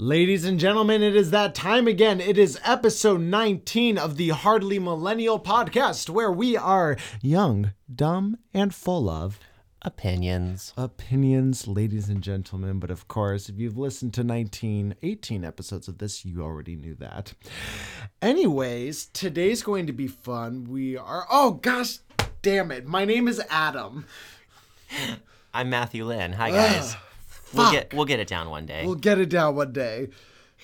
Ladies and gentlemen, it is that time again. It is episode 19 of the Hardly Millennial podcast, where we are young, dumb, and full of Opinions. opinions, ladies and gentlemen. But of course, if you've listened to 19, 18 episodes of this, you already knew that. Anyways, today's going to be fun. We are, oh gosh, damn it. My name is Adam. I'm Matthew Lynn. Hi guys. We'll get we'll get it down one day. We'll get it down one day.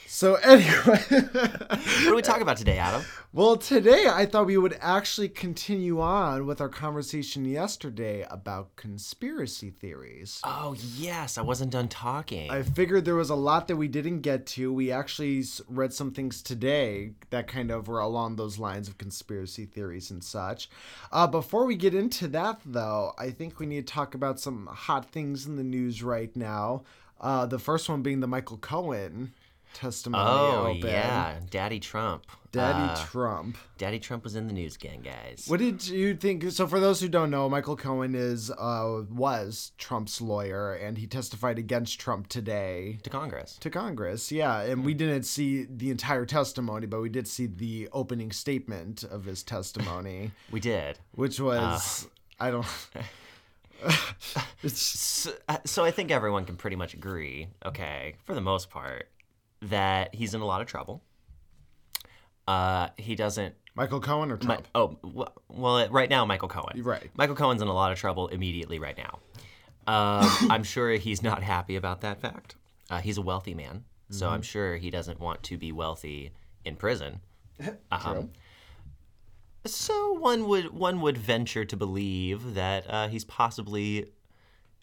So, anyway. what do we talk about today, Adam? Well, today I thought we would actually continue on with our conversation yesterday about conspiracy theories. Oh yes, I wasn't done talking. I figured there was a lot that we didn't get to. We actually read some things today that kind of were along those lines of conspiracy theories and such. Uh, before we get into that, though, I think we need to talk about some hot things in the news right now. Uh, the first one being the Michael Cohen testimony. oh yeah, Daddy Trump. Daddy Uh, Trump. Daddy Trump was in the news again, guys. What did you think? So, for those who don't know, Michael Cohen is uh, was Trump's lawyer, and he testified against Trump today To Congress. to Congress. Yeah, and we didn't see the entire testimony, but we did see the opening statement of his testimony, We did. which was I don't. it's So, uh, so I think everyone can pretty much agree, okay, for the most part, that he's in a lot of trouble. Uh, he doesn't Michael Cohen or Mi- Trump. oh, well, right now, Michael Cohen. Right. Michael Cohen's in a lot of trouble immediately right now. Um, I'm sure he's not happy about that fact. Uh, he's a wealthy man, so Mm-hmm. I'm sure he doesn't want to be wealthy in prison. Um, so one would one would venture to believe that uh, he's possibly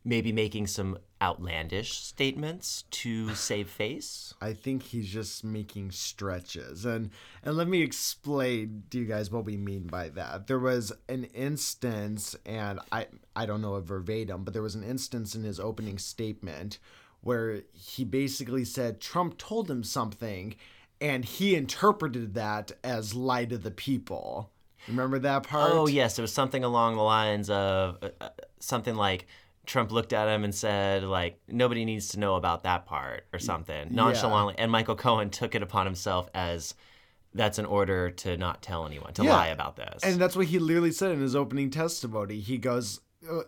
maybe making some outlandish statements to save face. I think he's just making stretches. And and let me explain to you guys what we mean by that. There was an instance and I I don't know it verbatim, but there was an instance in his opening statement where he basically said Trump told him something and he interpreted that as lie to the people. Remember that part? Oh yes, it was something along the lines of uh, uh, something like Trump looked at him and said like nobody needs to know about that part or something nonchalantly, and Michael Cohen took it upon himself as that's an order to not tell anyone to Yeah. lie about this. And that's what he literally said in his opening testimony. He goes, uh,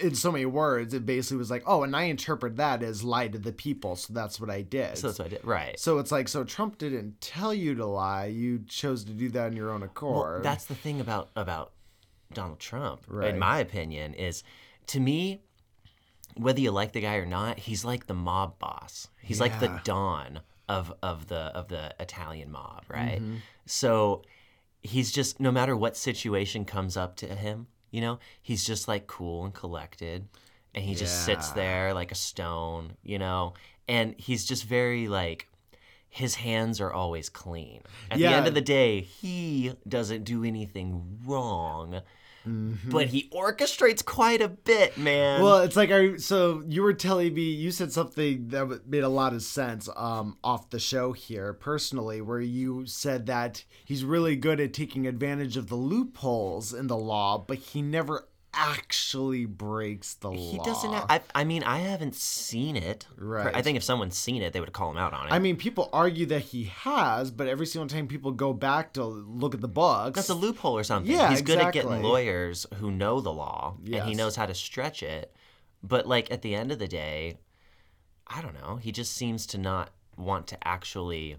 in so many words, it basically was like, oh, and I interpret that as lie to the people, so that's what I did. so that's what I did. Right. So it's like, so Trump didn't tell you to lie. You chose to do that on your own accord. Well, that's the thing about about Donald Trump, Right. in my opinion, is to me, whether you like the guy or not, he's like the mob boss. He's like the don of of the of the Italian mob, right? Mm-hmm. So he's just no matter what situation comes up to him, you know, he's just like cool and collected, and he just sits there like a stone, you know, and he's just very like. His hands are always clean. At the end of the day, he doesn't do anything wrong, but he orchestrates quite a bit, man. Mm-hmm. Well, it's like I so you were telling me you said something that made a lot of sense um off the show here personally where you said that he's really good at taking advantage of the loopholes in the law, but he never actually breaks the he law. He doesn't. Have, I, I mean, I haven't seen it. Right. I think if someone's seen it, they would call him out on it. I mean, people argue that he has, but every single time people go back to look at the books, That's a loophole or something. Yeah, He's good at getting lawyers who know the law and he knows how to stretch it. But like at the end of the day, I don't know. He just seems to not want to actually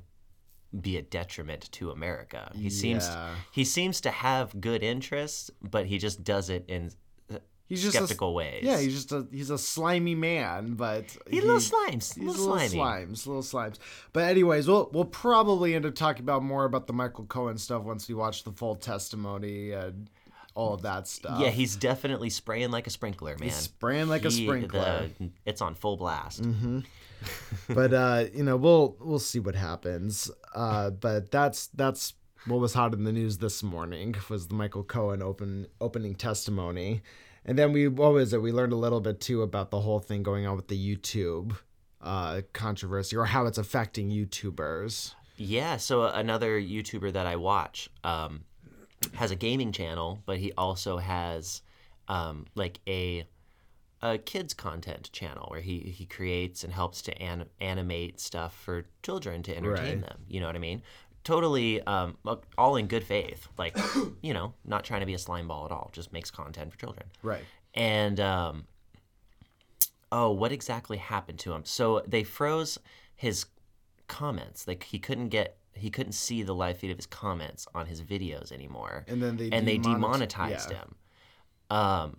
be a detriment to America. He seems he seems to have good interests, but he just does it in he's just skeptical a, ways. Yeah, he's just a he's a slimy man, but he's he- little slimes, He's little little slimy. slimes, little slimes. But anyways, we'll we'll probably end up talking about more about the Michael Cohen stuff once we watch the full testimony and all of that stuff. Yeah, he's definitely spraying like a sprinkler, man. spraying like a sprinkler. the- it's on full blast. but uh, you know, we'll we'll see what happens. Uh, but that's that's what was hot in the news this morning was the Michael Cohen open opening testimony, and then we what was it? We learned a little bit too about the whole thing going on with the YouTube uh, controversy or how it's affecting YouTubers. Yeah, so another YouTuber that I watch um, has a gaming channel, but he also has um, like a a kids content channel where he he creates and helps to an, animate stuff for children to entertain Right. them. You know what I mean? Totally, um, all in good faith. Like, you know, not trying to be a slime ball at all. Just makes content for children. Right. And um, oh, what exactly happened to him? So they froze his comments. Like he couldn't get, he couldn't see the live feed of his comments on his videos anymore. And then they and they demonetized yeah. him. Um,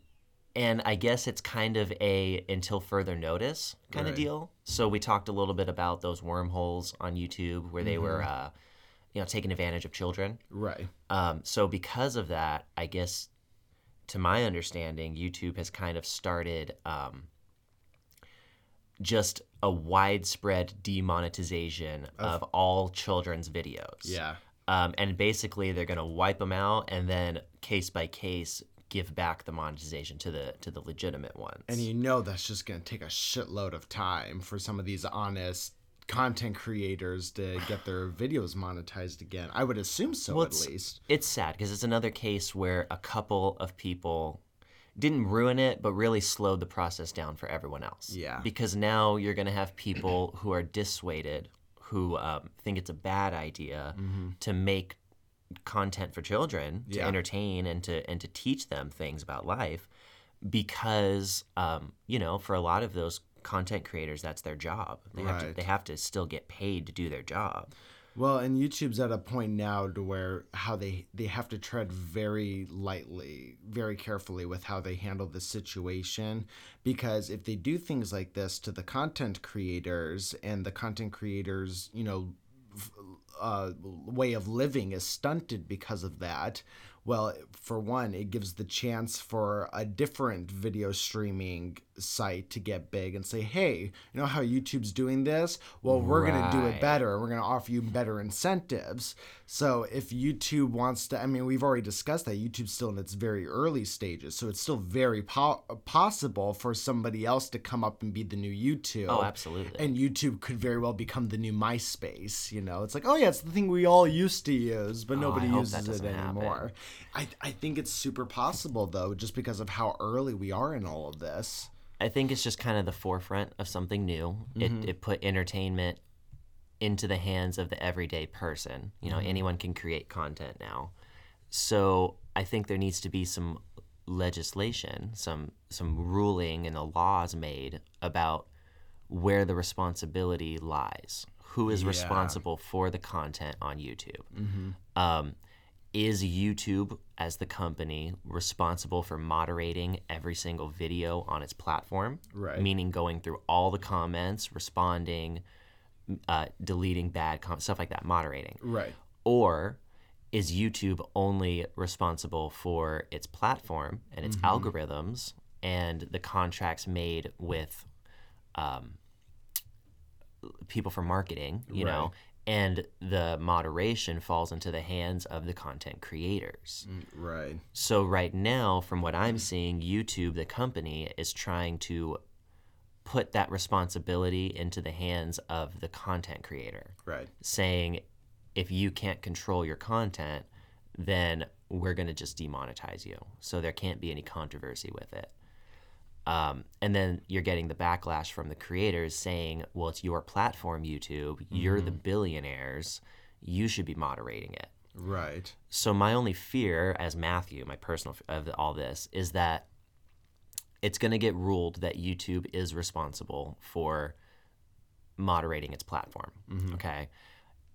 and I guess it's kind of a until further notice kind of deal. So we talked a little bit about those wormholes on YouTube where they were, Mm-hmm. uh, you know, taking advantage of children. Right. Um, so because of that, I guess, to my understanding, YouTube has kind of started um, just a widespread demonetization of, all children's videos. Yeah. Um, and basically, they're going to wipe them out and then case by case give back the monetization to the to the legitimate ones. And you know that's just going to take a shitload of time for some of these honest content creators to get their videos monetized again. I would assume so Well, at least. It's sad because it's another case where a couple of people didn't ruin it, but really slowed the process down for everyone else. Yeah. Because now you're going to have people who are dissuaded, who um, think it's a bad idea to make content for children to Yeah. entertain and to and to teach them things about life, because um, you know for a lot of those content creators that's their job. They have to they have to still get paid to do their job. Well, and YouTube's at a point now to where how they they have to tread very lightly, very carefully with how they handle the situation because if they do things like this to the content creators and the content creators, you know, uh, way of living is stunted because of that. Well, for one, it gives the chance for a different video streaming site to get big and say, "Hey, you know how YouTube's doing this? Well, we're going to do it Right. better. We're going to offer you better incentives." So, if YouTube wants to, I mean, we've already discussed that YouTube's still in its very early stages, so it's still very po- possible for somebody else to come up and be the new YouTube. Oh, absolutely. And YouTube could very well become the new MySpace. You know, it's like, oh yeah, it's the thing we all used to use, but Oh, nobody I uses it happen. anymore. I I think it's super possible though, just because of how early we are in all of this. I think it's just kind of the forefront of something new. It, mm-hmm. it put entertainment into the hands of the everyday person. You know, mm-hmm. anyone can create content now. So I think there needs to be some legislation, some some ruling and the laws made about where the responsibility lies. Who is Yeah. responsible for the content on YouTube? Mm-hmm. Um, is YouTube as the company responsible for moderating every single video on its platform? Right. Meaning going through all the comments, responding, uh, deleting bad comments, stuff like that, moderating. Right. Or is YouTube only responsible for its platform and its algorithms and the contracts made with um, people for marketing, you know, and the moderation falls into the hands of the content creators. Mm, right. So right now, from what I'm seeing, YouTube, the company, is trying to put that responsibility into the hands of the content creator Right. saying if you can't control your content, then we're going to just demonetize you. So there can't be any controversy with it. Um, and then you're getting the backlash from the creators saying, well, it's your platform, YouTube. You're the billionaires. You should be moderating it. Right. So my only fear, as Matthew, my personal of all this, is that it's going to get ruled that YouTube is responsible for moderating its platform. Okay,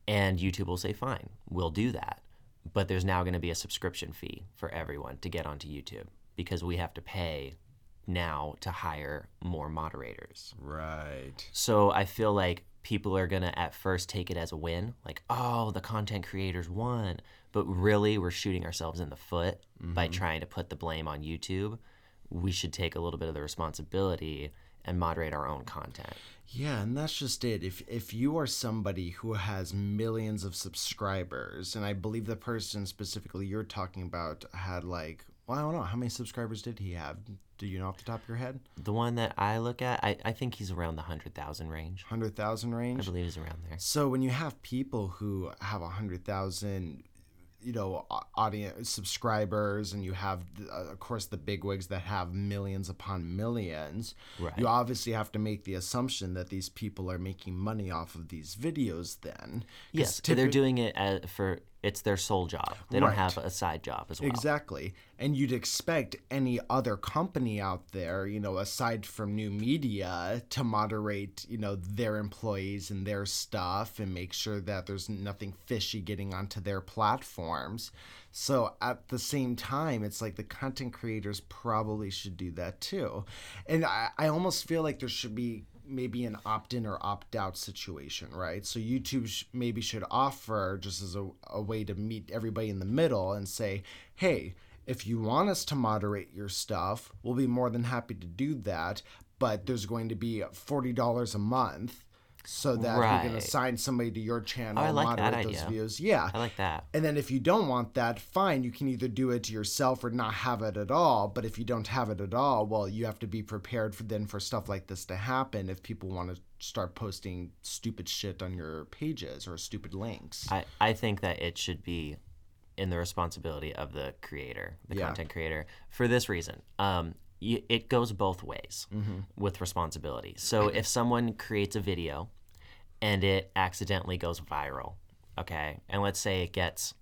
and YouTube will say, "Fine, we'll do that," but there's now going to be a subscription fee for everyone to get onto YouTube because we have to pay now to hire more moderators. Right. So I feel like people are gonna at first take it as a win, like, oh, the content creators won. But really, we're shooting ourselves in the foot by mm-hmm. trying to put the blame on YouTube. We should take a little bit of the responsibility and moderate our own content. Yeah, and that's just it. If if you are somebody who has millions of subscribers, and I believe the person specifically you're talking about had like, well, I don't know, how many subscribers did he have? Do you know off the top of your head? The one that I look at, I, I think he's around the 100,000 range. Hundred thousand range? I believe he's around there. So when you have people who have a hundred thousand, you know audience subscribers and you have uh, of course the bigwigs that have millions upon millions Right. you obviously have to make the assumption that these people are making money off of these videos then Yes, they're doing it as, for it's their sole job. They don't have a side job as well. Exactly. And you'd expect any other company out there, you know, aside from new media, to moderate, you know, their employees and their stuff and make sure that there's nothing fishy getting onto their platforms. So at the same time, it's like the content creators probably should do that too. And I, I almost feel like there should be maybe an opt-in or opt-out situation, right? So YouTube sh- maybe should offer just as a, a way to meet everybody in the middle and say, hey, if you want us to moderate your stuff, we'll be more than happy to do that. But there's going to be forty dollars a month, so that you can assign somebody to your channel, I like moderate those views. Yeah, I like that. and then if you don't want that, fine, you can either do it yourself or not have it at all. But if you don't have it at all, well, you have to be prepared for then for stuff like this to happen if people want to start posting stupid shit on your pages or stupid links. I, I think that it should be in the responsibility of the creator, the Yeah. content creator, for this reason. Um, it goes both ways with responsibility. So if someone creates a video and it accidentally goes viral, okay, and let's say it gets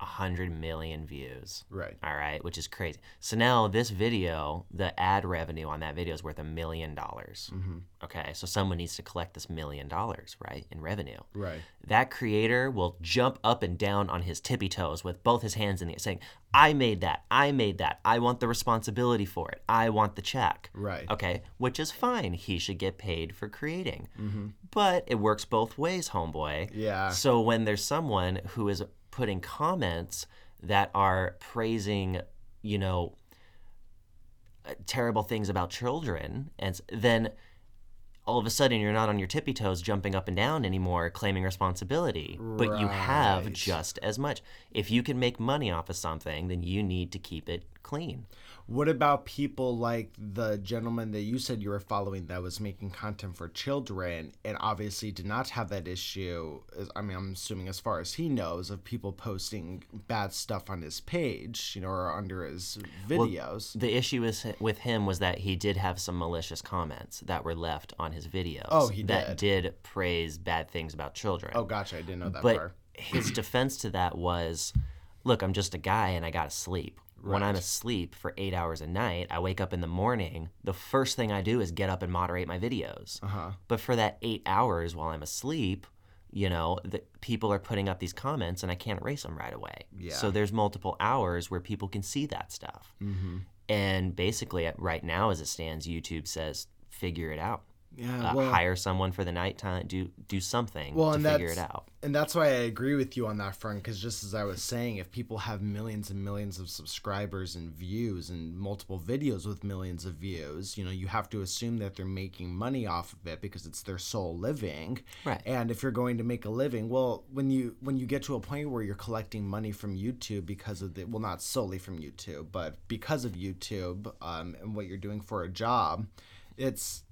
a hundred million views, Right. all right, which is crazy. So now this video, the ad revenue on that video is worth a million dollars. Mm-hmm. Okay, so someone needs to collect this million dollars, right, in revenue Right. that creator will jump up and down on his tippy toes with both his hands in the air, saying, I made that. I made that. I want the responsibility for it. I want the check. Right. Okay, which is fine. He should get paid for creating. Mm-hmm. But it works both ways, homeboy. Yeah. So when there's someone who is putting comments that are praising, you know, uh, terrible things about children, and then all of a sudden you're not on your tippy toes jumping up and down anymore claiming responsibility. But you have just as much. If you can make money off of something then you need to keep it clean What about people like the gentleman that you said you were following that was making content for children and obviously did not have that issue? I mean, I'm assuming as far as he knows of people posting bad stuff on his page, you know, or under his videos. the issue is with him was that he did have some malicious comments that were left on his videos Oh, he did. that did praise bad things about children oh, gotcha. I didn't know that but his defense to that was look i'm just a guy and i gotta sleep when i'm asleep for eight hours a night i wake up in the morning the first thing i do is get up and moderate my videos Uh-huh. but for that eight hours while i'm asleep you know the people are putting up these comments and i can't erase them right away Yeah. so there's multiple hours where people can see that stuff Mm-hmm. and basically right now as it stands youtube says figure it out Yeah, uh, well, hire someone for the nighttime do do something Well, to and figure it out and that's why I agree with you on that front. Because just as I was saying, if people have millions and millions of subscribers and views and multiple videos with millions of views, you know, you have to assume that they're making money off of it because it's their sole living. Right. And if you're going to make a living, well, when you when you get to a point where you're collecting money from YouTube because of the well, not solely from YouTube, but because of YouTube um, and what you're doing for a job, it's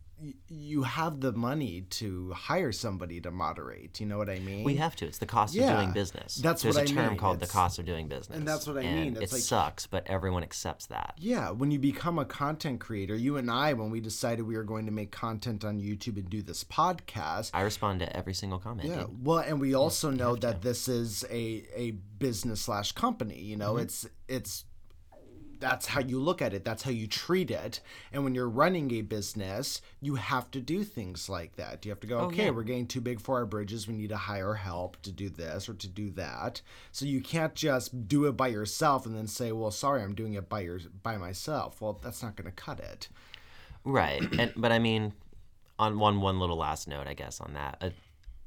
you have the money to hire somebody to moderate. You know what I mean? We have to. It's the cost Yeah, of doing business. that's There's what a I term mean. called the cost of doing business. and that's what I and mean. It's it like- sucks, but everyone accepts that. Yeah, when you become a content creator, you and I, when we decided we were going to make content on YouTube and do this podcast, I respond to every single comment. yeah, dude. well, and we also know that this is a a business slash company. You know, mm-hmm. it's it's that's how you look at it. That's how you treat it. And when you're running a business, you have to do things like that. You have to go, okay, yeah. we're getting too big for our bridges. We need to hire help to do this or to do that. So you can't just do it by yourself and then say, well, sorry, I'm doing it by your by myself. Well, that's not going to cut it. Right. and but I mean, on one one little last note, I guess on that, uh,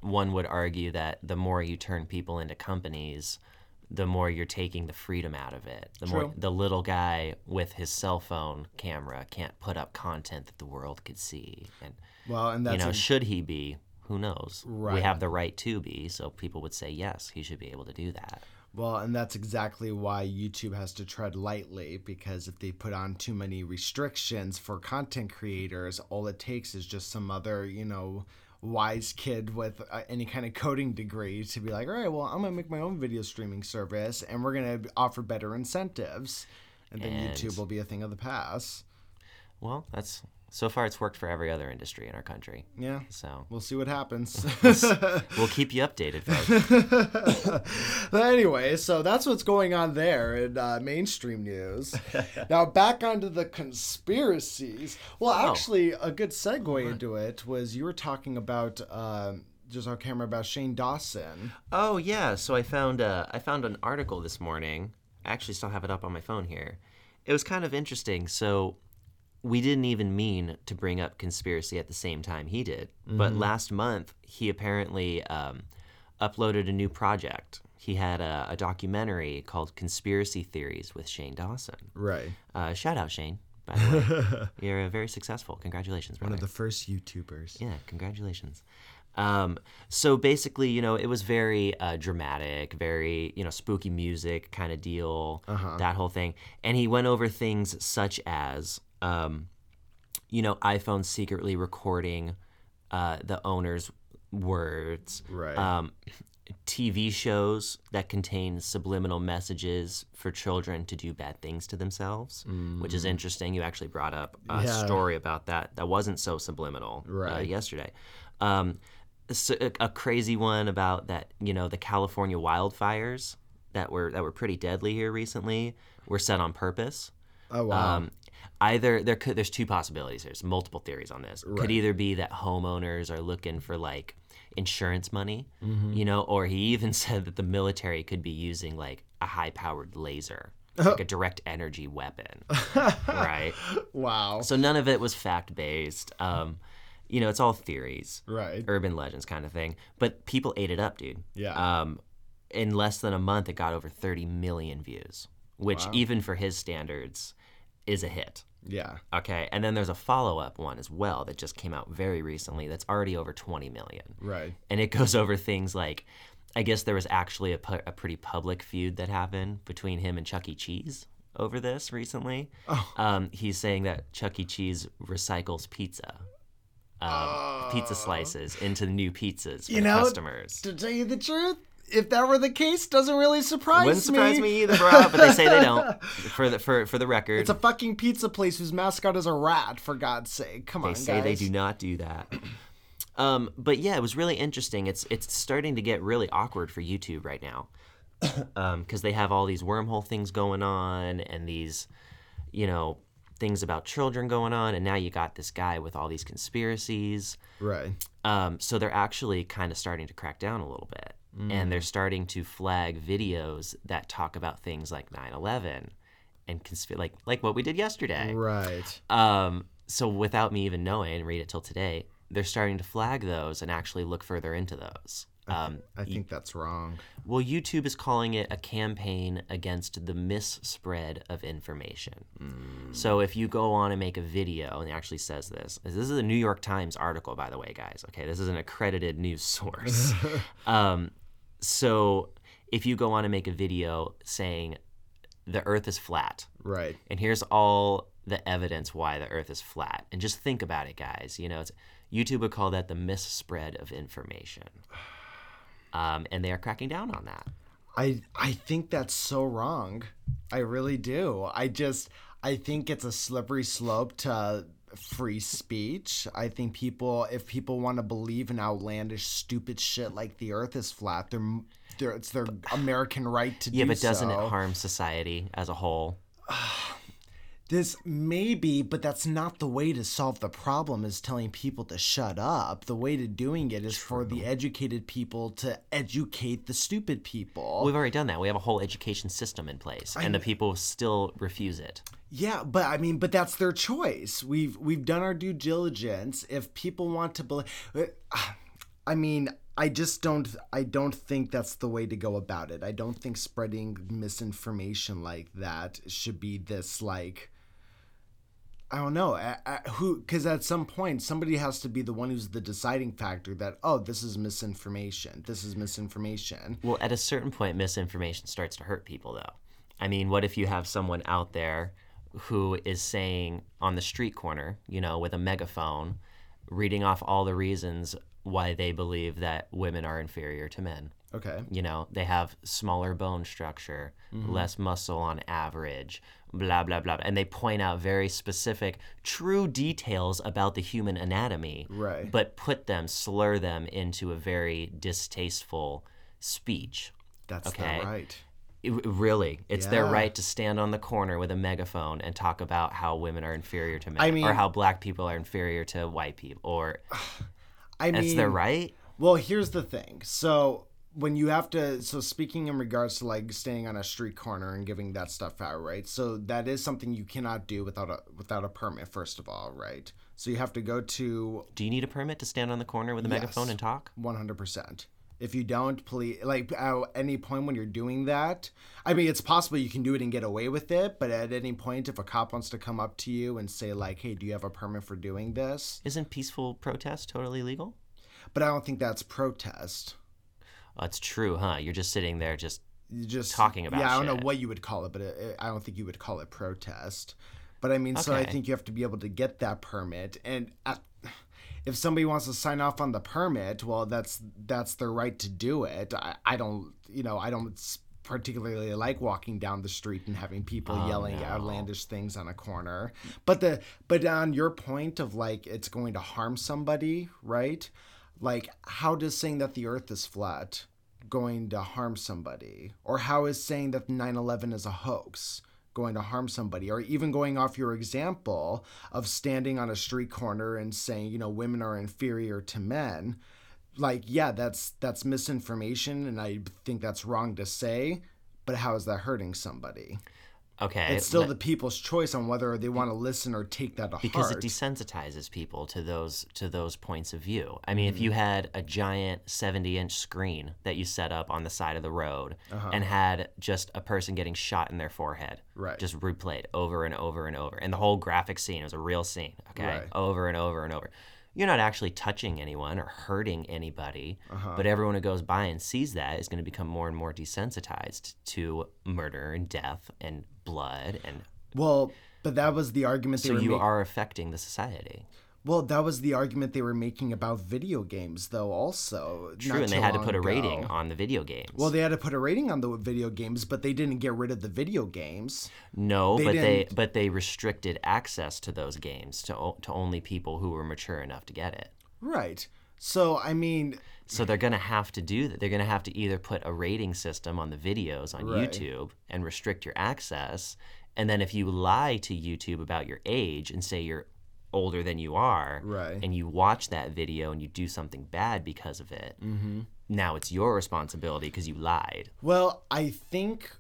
one would argue that the more you turn people into companies, the more you're taking the freedom out of it. The more the little guy with his cell phone camera can't put up content that the world could see. And Well, and that's you know, a- should he be? Who knows? We have the right to be, so people would say yes, he should be able to do that. Well, and that's exactly why YouTube has to tread lightly because if they put on too many restrictions for content creators, all it takes is just some other, you know, wise kid with uh, any kind of coding degree to be like, all right, well, I'm gonna make my own video streaming service, and we're gonna offer better incentives, and then And- YouTube will be a thing of the past. Well, that's so far it's worked for every other industry in our country. Yeah, So we'll see what happens. we'll keep you updated, folks. but anyway, so that's what's going on there in uh, mainstream news. now back onto the conspiracies. Well, Oh. actually, a good segue into it was you were talking about um, just on camera about Shane Dawson. Oh yeah, so I found uh, I found an article this morning. I actually still have it up on my phone here. It was kind of interesting. So we didn't even mean to bring up conspiracy at the same time he did, but last month he apparently um, uploaded a new project. He had a, a documentary called Conspiracy Theories with Shane Dawson. Right. Uh, shout out Shane, by the way. You're very successful. Congratulations, brother. One of the first YouTubers. Yeah, congratulations. Um, so basically, you know, it was very uh, dramatic, very, you know, spooky music kind of deal, that whole thing. And he went over things such as, um, you know, iPhone secretly recording uh, the owner's words, Right. um, TV shows that contain subliminal messages for children to do bad things to themselves, which is interesting. You actually brought up a Mm. Yeah. story about that that wasn't so subliminal uh, Right. yesterday. Um, so a, a crazy one about that, you know, the California wildfires that were that were pretty deadly here recently were set on purpose. Oh wow. Um, either there could there's two possibilities. There's multiple theories on this. Could either be that homeowners are looking for like insurance money, Mm-hmm. you know, or he even said that the military could be using like a high powered laser, like a direct energy weapon, right? wow. So none of it was fact based. Um, you know, it's all theories, Right. urban legends kind of thing. But people ate it up, dude. Yeah. Um, in less than a month, it got over 30 million views, which even for his standards is a hit. Yeah. Okay, and then there's a follow up one as well that just came out very recently that's already over 20 million. Right. And it goes over things like I guess there was actually a, pu- a pretty public feud that happened between him and Chuck E. Cheese over this recently. Oh. Um, he's saying that Chuck E. Cheese recycles pizza. Um, pizza slices into new pizzas for You know, customers. To tell you the truth, if that were the case, doesn't really surprise Wouldn't surprise me either, bro. But they say they don't. For the for for the record, It's a fucking pizza place whose mascot is a rat. For God's sake, come They on, They say guys. they do not do that. Um, but yeah, it was really interesting. It's it's starting to get really awkward for YouTube right now because they have all these wormhole things going on and these, you know, things about children going on, and now you got this guy with all these conspiracies. Right. Um, so they're actually kind of starting to crack down a little bit, and they're starting to flag videos that talk about things like 9/11 and consp- like like what we did yesterday. Right. Um, so without me even knowing, read it till today, they're starting to flag those and actually look further into those. Um, I think that's wrong. well, YouTube is calling it a campaign against the misspread of information. So if you go on and make a video, and it actually says this, this is a New York Times article, by the way, guys. Okay, this is an accredited news source. um, so if you go on and make a video saying the Earth is flat, Right. and here's all the evidence why the earth is flat and just think about it guys you know it's youtube would call that the misspread of information um, and they are cracking down on that I I think that's so wrong. I really do. I just I think it's a slippery slope to free speech. I think people if people want to believe in outlandish stupid shit like the earth is flat, they're, they're it's their American right to yeah do Yeah, but doesn't so. it harm society as a whole This maybe, but that's not the way to solve the problem is telling people to shut up. The way to doing it is for the educated people to educate the stupid people. we've already done that we have a whole education system in place and the people still refuse it Yeah, but I mean, but that's their choice. We've we've done our due diligence. If people want to believe, uh, I mean, I just don't. I don't think that's the way to go about it. I don't think spreading misinformation like that should be this like. I don't know I, I, who, because at some point somebody has to be the one who's the deciding factor that oh this is misinformation. This is misinformation. Well, at a certain point, misinformation starts to hurt people, though. I mean, what if you have someone out there who is saying on the street corner, you know, with a megaphone, reading off all the reasons why they believe that women are inferior to men. Okay. You know, they have smaller bone structure, Mm-hmm. less muscle on average, blah, blah, blah. And they point out very specific, true details about the human anatomy, Right. but put them, slur them into a very distasteful speech. That's Okay. right. It- really, it's their right to stand on the corner with a megaphone and talk about how women are inferior to men, I or how black people are inferior to white people, or I that's it's their right. Well, here's the thing. So when you have to, so speaking in regards to like staying on a street corner and giving that stuff out, right? So that is something you cannot do without a without a permit, first of all, right? So you have to go to Do you need a permit to stand on the corner with a megaphone and talk? 100%. If you don't, please, like at any point when you're doing that, I mean, it's possible you can do it and get away with it, but at any point, if a cop wants to come up to you and say, like, hey, do you have a permit for doing this? Isn't peaceful protest totally legal? But I don't think that's protest. That's true, huh? You're just sitting there, just just Talking about yeah, I don't know what you would call it, but it, it- I don't think you would call it protest. But I mean, so I think you have to be able to get that permit, and at, if somebody wants to sign off on the permit, well, that's that's their right to do it. I, I don't, you know, I don't particularly like walking down the street and having people Oh, yelling no. outlandish things on a corner. But the but on your point of like it's going to harm somebody, right? Like how does saying that the earth is flat going to harm somebody? Or how is saying that 9/11 is a hoax going to harm somebody? Or even going off your example of standing on a street corner and saying, you know, women are inferior to men like yeah that's that's misinformation and i think that's wrong to say but how is that hurting somebody okay. it's still let- the people's choice on whether they want to listen or take that to because heart it desensitizes people to those to those points of view. I mean, if Mm-hmm. you had a giant 70-inch screen that you set up on the side of the road Uh-huh. and had just a person getting shot in their forehead, Right. just replayed over and over and over, and the whole graphic scene was a real scene, okay, Right. over and over and over. You're not actually touching anyone or hurting anybody, Uh-huh. but everyone who goes by and sees that is going to become more and more desensitized to murder and death and blood and well but that was the argument they so you ma- are affecting the society. well that was the argument they were making about video games though also True, and they had to put a rating on the video games. well they had to put a rating on the video games but they didn't get rid of the video games no, they but they didn't- but they restricted access to those games to to only people who were mature enough to get it. right so i mean So they're gonna have to do that. They're gonna have to either put a rating system on the videos on Right. YouTube and restrict your access, and then if you lie to YouTube about your age and say you're older than you are, Right. and you watch that video and you do something bad because of it, Mm-hmm. now it's your responsibility because you lied. Well, I think,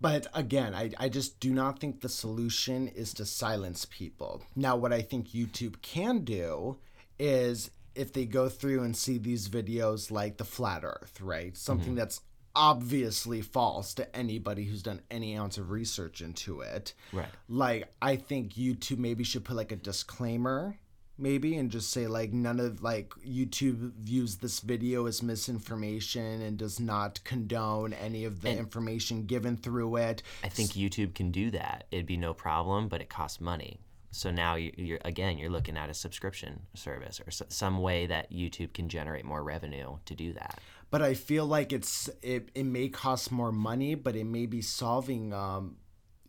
but again, I, I just do not think the solution is to silence people. Now, what I think YouTube can do is if they go through and see these videos like the flat earth, right? Something mm-hmm. that's obviously false to anybody who's done any ounce of research into it. Right. Like, I think YouTube maybe should put like a disclaimer maybe and just say like none of like YouTube views this video as misinformation and does not condone any of the information given through it. I think YouTube can do that. It'd be no problem, but it costs money. So now you- you're again you're looking at a subscription service or some way that YouTube can generate more revenue to do that. But I feel like it's it, it may cost more money, but it may be solving um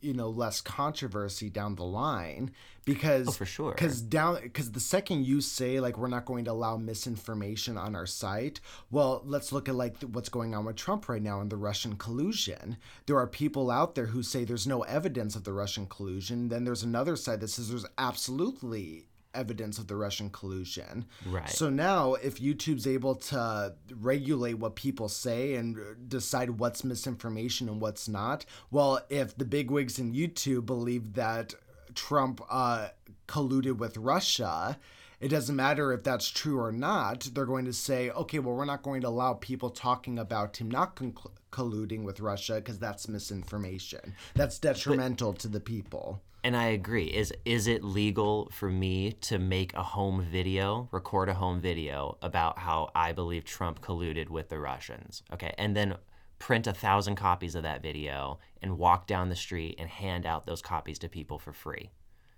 you know less controversy down the line because Oh, for sure. because down because the second you say like we're not going to allow misinformation on our site well let's look at like what's going on with trump right now and the russian collusion there are people out there who say there's no evidence of the russian collusion then there's another side that says there's absolutely evidence of the russian collusion Right. so now if youtube's able to regulate what people say and decide what's misinformation and what's not well if the bigwigs in youtube believe that Trump uh, colluded with Russia, it doesn't matter if that's true or not. They're going to say, okay, well, we're not going to allow people talking about him not con- colluding with Russia because that's misinformation. That's detrimental to the people. And I agree. Is is it legal for me to make a home video, record a home video about how I believe Trump colluded with the Russians? Okay, and then print a thousand copies of that video and walk down the street and hand out those copies to people for free.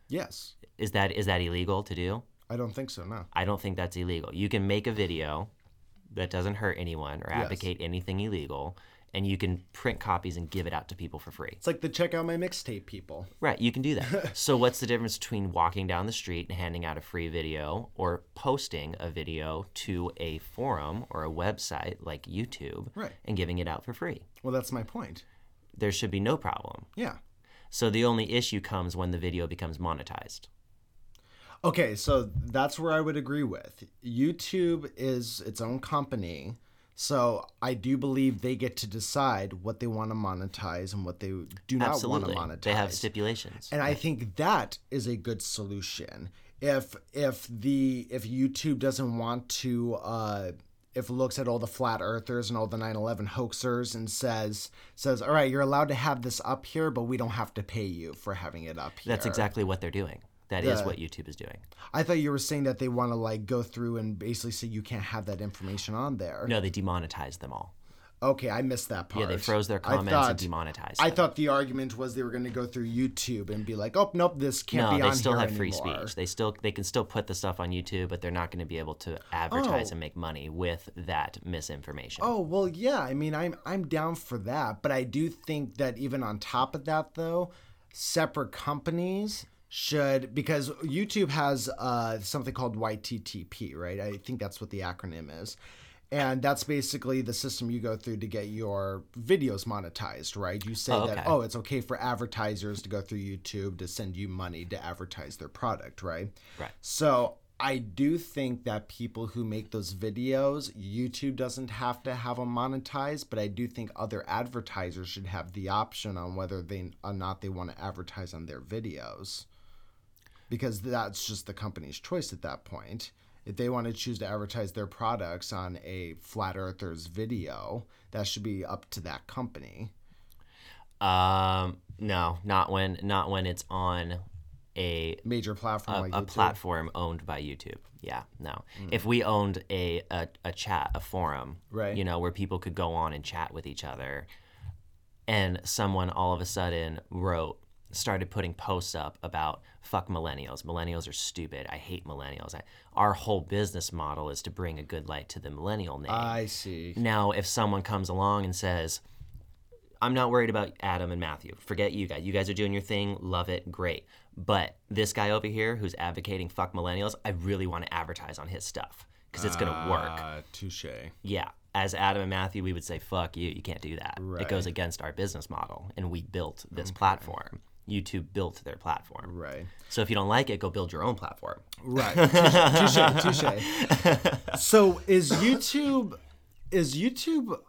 Yes. Is that is that illegal to do? I don't think so. No. I don't think that's illegal. You can make a video that doesn't hurt anyone or advocate anything illegal, and you can print copies and give it out to people for free. It's like the check out my mixtape people. Right, you can do that. so, what's the difference between walking down the street and handing out a free video or posting a video to a forum or a website like YouTube Right. and giving it out for free? Well, that's my point. There should be no problem. Yeah. So, the only issue comes when the video becomes monetized. Okay, so that's where I would agree with. YouTube is its own company. So I do believe they get to decide what they want to monetize and what they do not Absolutely. want to monetize. They have stipulations. And I think that is a good solution. If if the if YouTube doesn't want to uh if it looks at all the flat earthers and all the 9/11 hoaxers and says says, "All right, you're allowed to have this up here, but we don't have to pay you for having it up here." That's exactly what they're doing. That is The- what YouTube is doing. I thought you were saying that they want to like go through and basically say you can't have that information on there. No, they demonetized them all. Okay, I missed that part. Yeah, they froze their comments thought- and demonetized. I them. thought the argument was they were going to go through YouTube and be like, "Oh, nope, this can't be. no, they still here have free anymore." speech. They still they can still put the stuff on YouTube, but they're not going to be able to advertise Oh. and make money with that misinformation. Oh well, yeah. I mean, I'm I'm down for that, but I do think that even on top of that, though, separate companies should because YouTube has uh, something called YTTP, right? I think that's what the acronym is. And that's basically the system you go through to get your videos monetized, right? You say Oh, that, oh, it's okay for advertisers to go through YouTube to send you money to advertise their product, right? Right. So I do think that people who make those videos, YouTube doesn't have to have them monetized, but I do think other advertisers should have the option on whether they or not they want to advertise on their videos. Because that's just the company's choice at that point. If they want to choose to advertise their products on a flat earther's video, that should be up to that company. Um, no, not when not when it's on a Major platform a, like a platform owned by YouTube. Yeah, no. Hmm. If we owned a, a a chat, a forum, Right. you know, where people could go on and chat with each other, and someone all of a sudden wrote started putting posts up about fuck millennials. Millennials are stupid. I hate millennials. I, our whole business model is to bring a good light to the millennial name. I see. Now, if someone comes along and says, I'm not worried about Adam and Matthew. Forget you guys. You guys are doing your thing. Love it. Great. But this guy over here who's advocating fuck millennials, I really want to advertise on his stuff because it's going to work. Uh, touche. Yeah. As Adam and Matthew, we would say, fuck you. You can't do that. Right. It goes against our business model. And we built this platform. YouTube built their platform. Right. So if you don't like it, go build your own platform. Right. Touche. Touche. So is YouTube is YouTube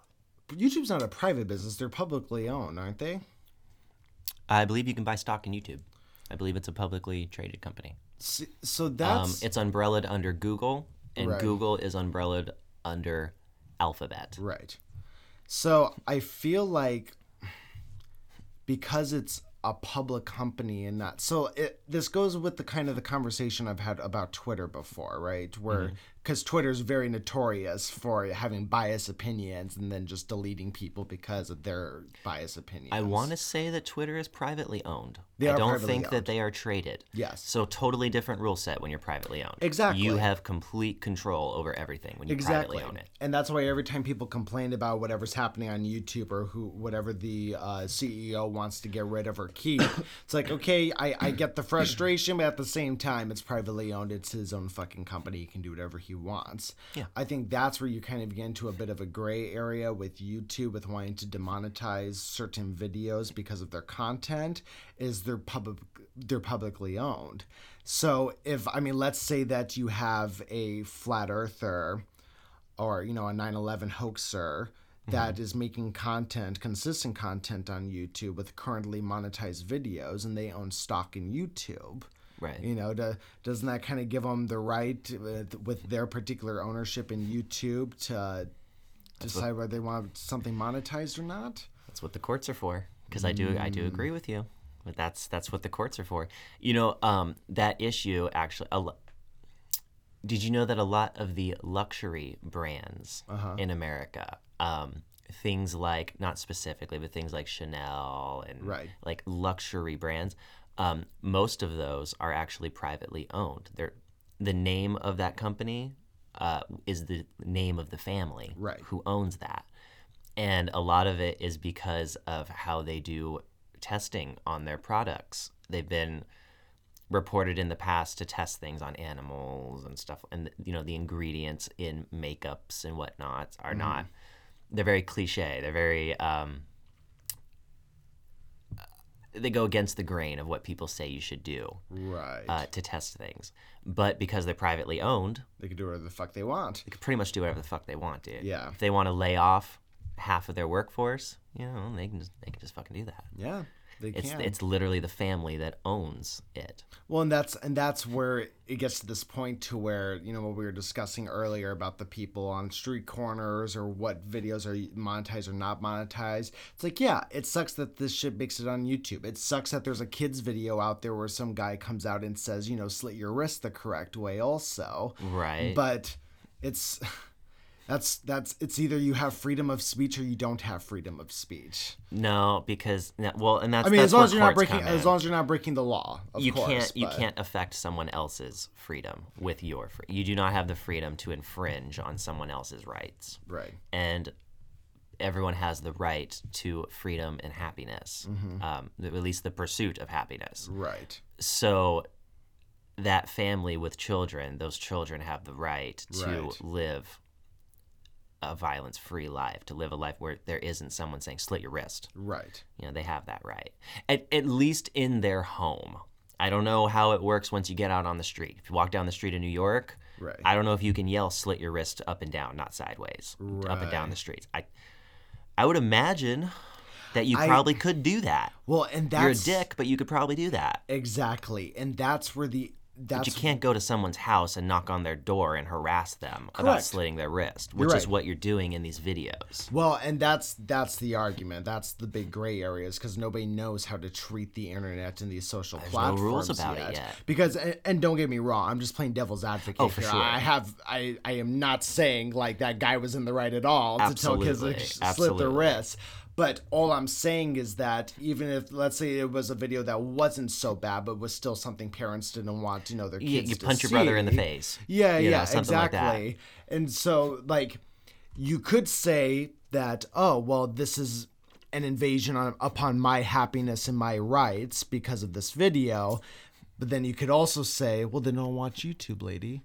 YouTube's not a private business, they're publicly owned, aren't they? I believe you can buy stock in YouTube. I believe it's a publicly traded company. S- So Um, that's it's umbrellaed under Google, and Right. Google is umbrellaed under Alphabet. right. So I feel like because it's a public company and not so it this goes with the kind of the conversation I've had about Twitter before, right? Where mm-hmm. Because Twitter's very notorious for having biased opinions and then just deleting people because of their biased opinions. I want to say that Twitter is privately owned. They I don't think owned. that they are traded. Yes. So totally different rule set when you're privately owned. Exactly. You have complete control over everything when you exactly privately own it. and that's why every time people complain about whatever's happening on youtube or who whatever the uh, ceo wants to get rid of or keep it's like okay I, I get the frustration but at the same time it's privately owned it's his own fucking company he can do whatever he wants. Yeah. i think that's where you kind of get into a bit of a gray area with youtube with wanting to demonetize certain videos because of their content is they're public they're publicly owned. So if i mean let's say that you have a flat earther or you know a 9/11 hoaxer mm-hmm. that is making content consistent content on YouTube with currently monetized videos and they own stock in YouTube Right. you know to, doesn't that kind of give them the right with, with their particular ownership in YouTube to decide whether they want something monetized or not That's what the courts are for. Because I do, I do agree with you. But that's that's what the courts are for. You know, um, that issue actually. Lo- did you know that a lot of the luxury brands in America, um, things like not specifically, but things like Chanel and Right. like luxury brands, um, most of those are actually privately owned. They're the name of that company uh, is the name of the family Right. who owns that. And a lot of it is because of how they do testing on their products. They've been reported in the past to test things on animals and stuff. And, you know, the ingredients in makeups and whatnot are not, they're very cliche. They're very, um, they go against the grain of what people say you should do Right. uh, to test things. But because they're privately owned, they can do whatever the fuck they want. they can pretty much do whatever the fuck they want, dude. Yeah. If they want to lay off half of their workforce, you know, they can just they can just fucking do that. Yeah. They It's can. it's literally the family that owns it. Well, and that's and that's where it gets to this point to where you know what we were discussing earlier about the people on street corners or what videos are monetized or not monetized. It's like, yeah, it sucks that this shit makes it on YouTube. It sucks that there's a kids video out there where some guy comes out and says, you know, slit your wrist the correct way, also. Right. But it's that's that's it's either you have freedom of speech or you don't have freedom of speech. no, because well, and that's I mean, that's as long as you're not breaking as long as you're not breaking the law, of you course. can't you but- can't affect someone else's freedom with your free. You do not have the freedom to infringe on someone else's rights. Right. and everyone has the right to freedom and happiness, Mm-hmm. um, at least the pursuit of happiness. Right. So, that family with children, those children have the right to Right. live a violence free life, to live a life where there isn't someone saying, slit your wrist. Right. You know, they have that right. At, at least in their home. I don't know how it works once you get out on the street. If you walk down the street in New York, Right. I don't know if you can yell "slit your wrist" up and down, not sideways, right. up and down the streets. I, I would imagine that you I- probably could do that. Well, and You're a that's dick, but you could probably do that. exactly, and that's where the that's But you can't go to someone's house and knock on their door and harass them about slitting their wrist, which You're is what you're doing in these videos. well, and that's that's the argument. That's the big gray areas because nobody knows how to treat the internet and these social no platforms rules about it yet. Because and, don't get me wrong, I'm just playing devil's advocate. Oh, for here. sure. I have I I am not saying like that guy was in the right at all to tell kids to Absolutely. slit their wrists. But all I'm saying is that even if, let's say, it was a video that wasn't so bad, but was still something parents didn't want, you know, their You, kids you to punch your brother in the face. Yeah, you know, yeah, like that. exactly. And so, like, you could say that, oh, well, this is an invasion on, upon my happiness and my rights because of this video. But then you could also say, well, then don't watch YouTube, lady.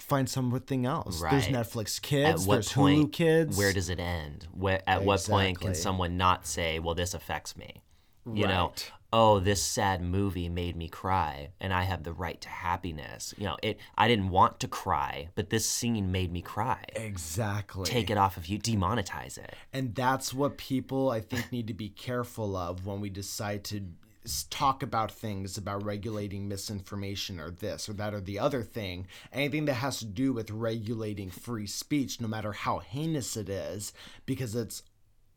Find something else. Right. There's Right. Netflix At Kids. what There's point? Hulu Kids. Where does it end? Where, at what point can someone not say, "Well, this affects me"? You know, oh, this sad movie made me cry, and I have the right to happiness. You know, it. I didn't want to cry, but this scene made me cry. exactly. Take it off of you. Demonetize it. And that's what people, I think, need to be careful of when we decide to talk about things about regulating misinformation or this or that or the other thing. Anything that has to do with regulating free speech, no matter how heinous it is, because it's.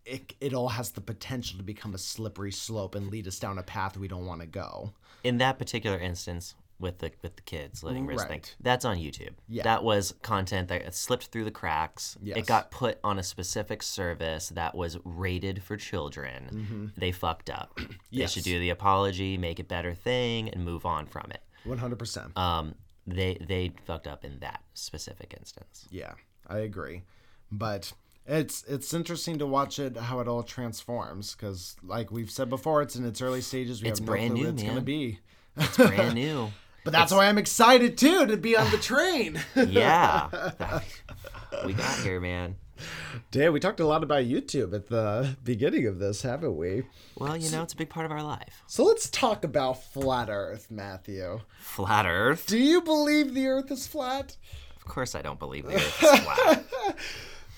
It, it all has the potential to become a slippery slope and lead us down a path we don't want to go. In that particular instance, with the with the kids letting wrist thing, Right. that's on YouTube. Yeah. That was content that slipped through the cracks. Yes. It got put on a specific service that was rated for children. They fucked up. yes. They Mm-hmm. Should do the apology, make it better thing, and move on from it. 100%. Um, they they fucked up in that specific instance. Yeah, I agree. But it's it's interesting to watch it how it all transforms because, like we've said before, it's in its early stages. We It's have no brand clue new, what it's gonna be. It's brand new. But that's why I'm excited too to be on the train. Yeah, we got here, man. Dan, we talked a lot about YouTube at the beginning of this, haven't we? Well, you know, it's a big part of our life. So let's talk about flat Earth, Matthew. Flat Earth. Do you believe the Earth is flat? Of course, I don't believe the Earth is flat.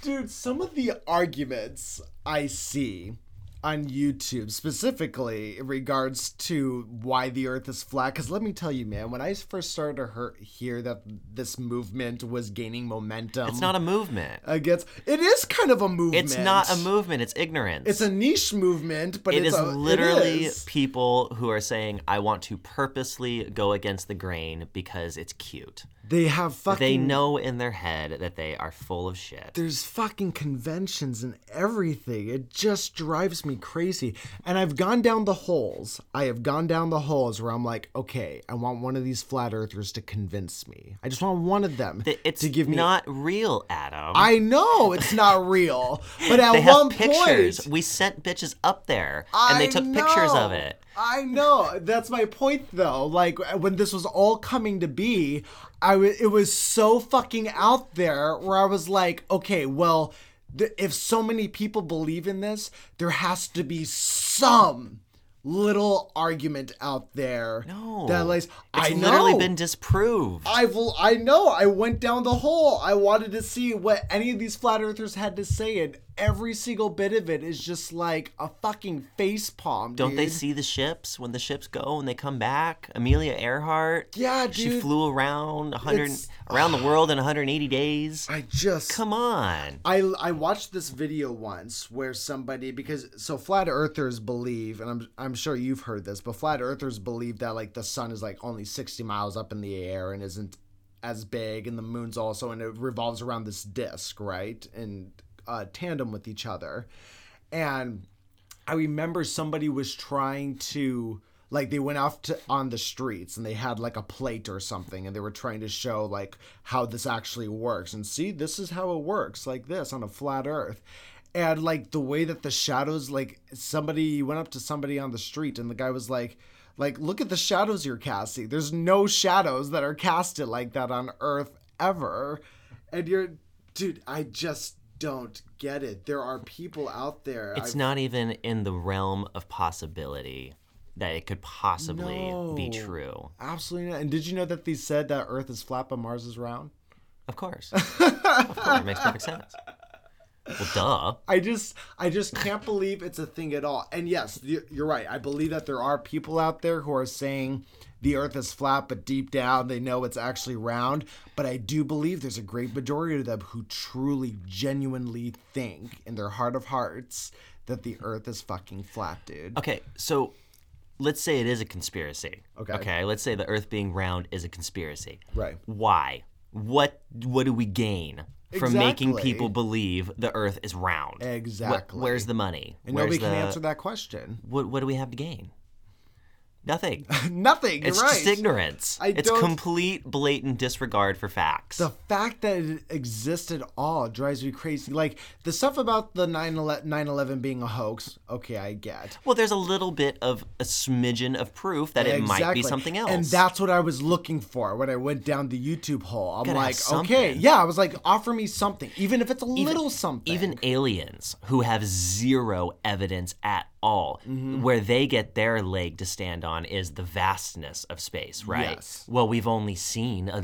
Dude, some of the arguments I see on YouTube, specifically in regards to why the Earth is flat, because let me tell you, man, when I first started to hear, hear that this movement was gaining momentum, It's not a movement. against it is kind of a movement. It's not a movement. It's ignorance. It's a niche movement, but it it's is a, literally it is. people who are saying, I want to purposely go against the grain because it's cute. They have fucking. They know in their head that they are full of shit. There's fucking conventions and everything. It just drives me crazy. And I've gone down the holes. I have gone down the holes where I'm like, okay, I want one of these flat earthers to convince me. I just want one of them Th- It's to give me. not real, Adam. I know it's not real, but at they one have pictures. point, We sent bitches up there, and they I took pictures of know. it. I know. That's my point, though. Like when this was all coming to be, I w- it was so fucking out there where I was like, okay, well, th- if so many people believe in this, there has to be some little argument out there. No, that like it's I know. literally been disproved. I've I know. I went down the hole. I wanted to see what any of these flat earthers had to say, and every single bit of it is just like a fucking face palm. Don't they see the ships when the ships go and they come back? Amelia Earhart. Yeah, dude. She flew around 100 It's- around the world in 180 days. I just Come on. I I watched this video once where somebody because so flat earthers believe and I'm I'm sure you've heard this but flat earthers believe that like the sun is like only 60 miles up in the air and isn't as big and the moon's also and it revolves around this disk right in uh, tandem with each other. And I remember somebody was trying to like they went off to on the streets and they had like a plate or something and they were trying to show like how this actually works. And see this is how it works like this on a flat earth. And like the way that the shadows like somebody went up to somebody on the street and the guy was like like look at the shadows you're casting. There's no shadows that are casted like that on earth ever. And you're dude i just don't get it there are people out there It's I've- not even in the realm of possibility that it could possibly be true. Absolutely not. And did you know that they said that Earth is flat but Mars is round? Of course. of course. It makes perfect sense. Well, duh. I just, I just can't believe it's a thing at all. And yes, you're right. I believe that there are people out there who are saying the Earth is flat, but deep down they know it's actually round. But I do believe there's a great majority of them who truly, genuinely think in their heart of hearts that the Earth is fucking flat, dude. Okay, so let's say it is a conspiracy. Okay. Okay, let's say the Earth being round is a conspiracy. Right. Why? What What do we gain from making people believe the Earth is round? What- Exactly. where's the money? And where's nobody can answer that question. What What do we have to gain? Nothing. Nothing. You're It's right. just ignorance. I it's don't- complete, blatant disregard for facts. the fact that it exists at all drives me crazy. Like the stuff about the 9/11 being a hoax, okay, I get. well, there's a little bit of a smidgen of proof that it might be something else. And that's what I was looking for when I went down the YouTube hole. I'm Gotta like, okay, yeah, I was like, offer me something, even if it's a little something. Even aliens who have zero evidence at all, Mm-hmm. where they get their leg to stand on is the vastness of space, right? Yes. Well, we've only seen a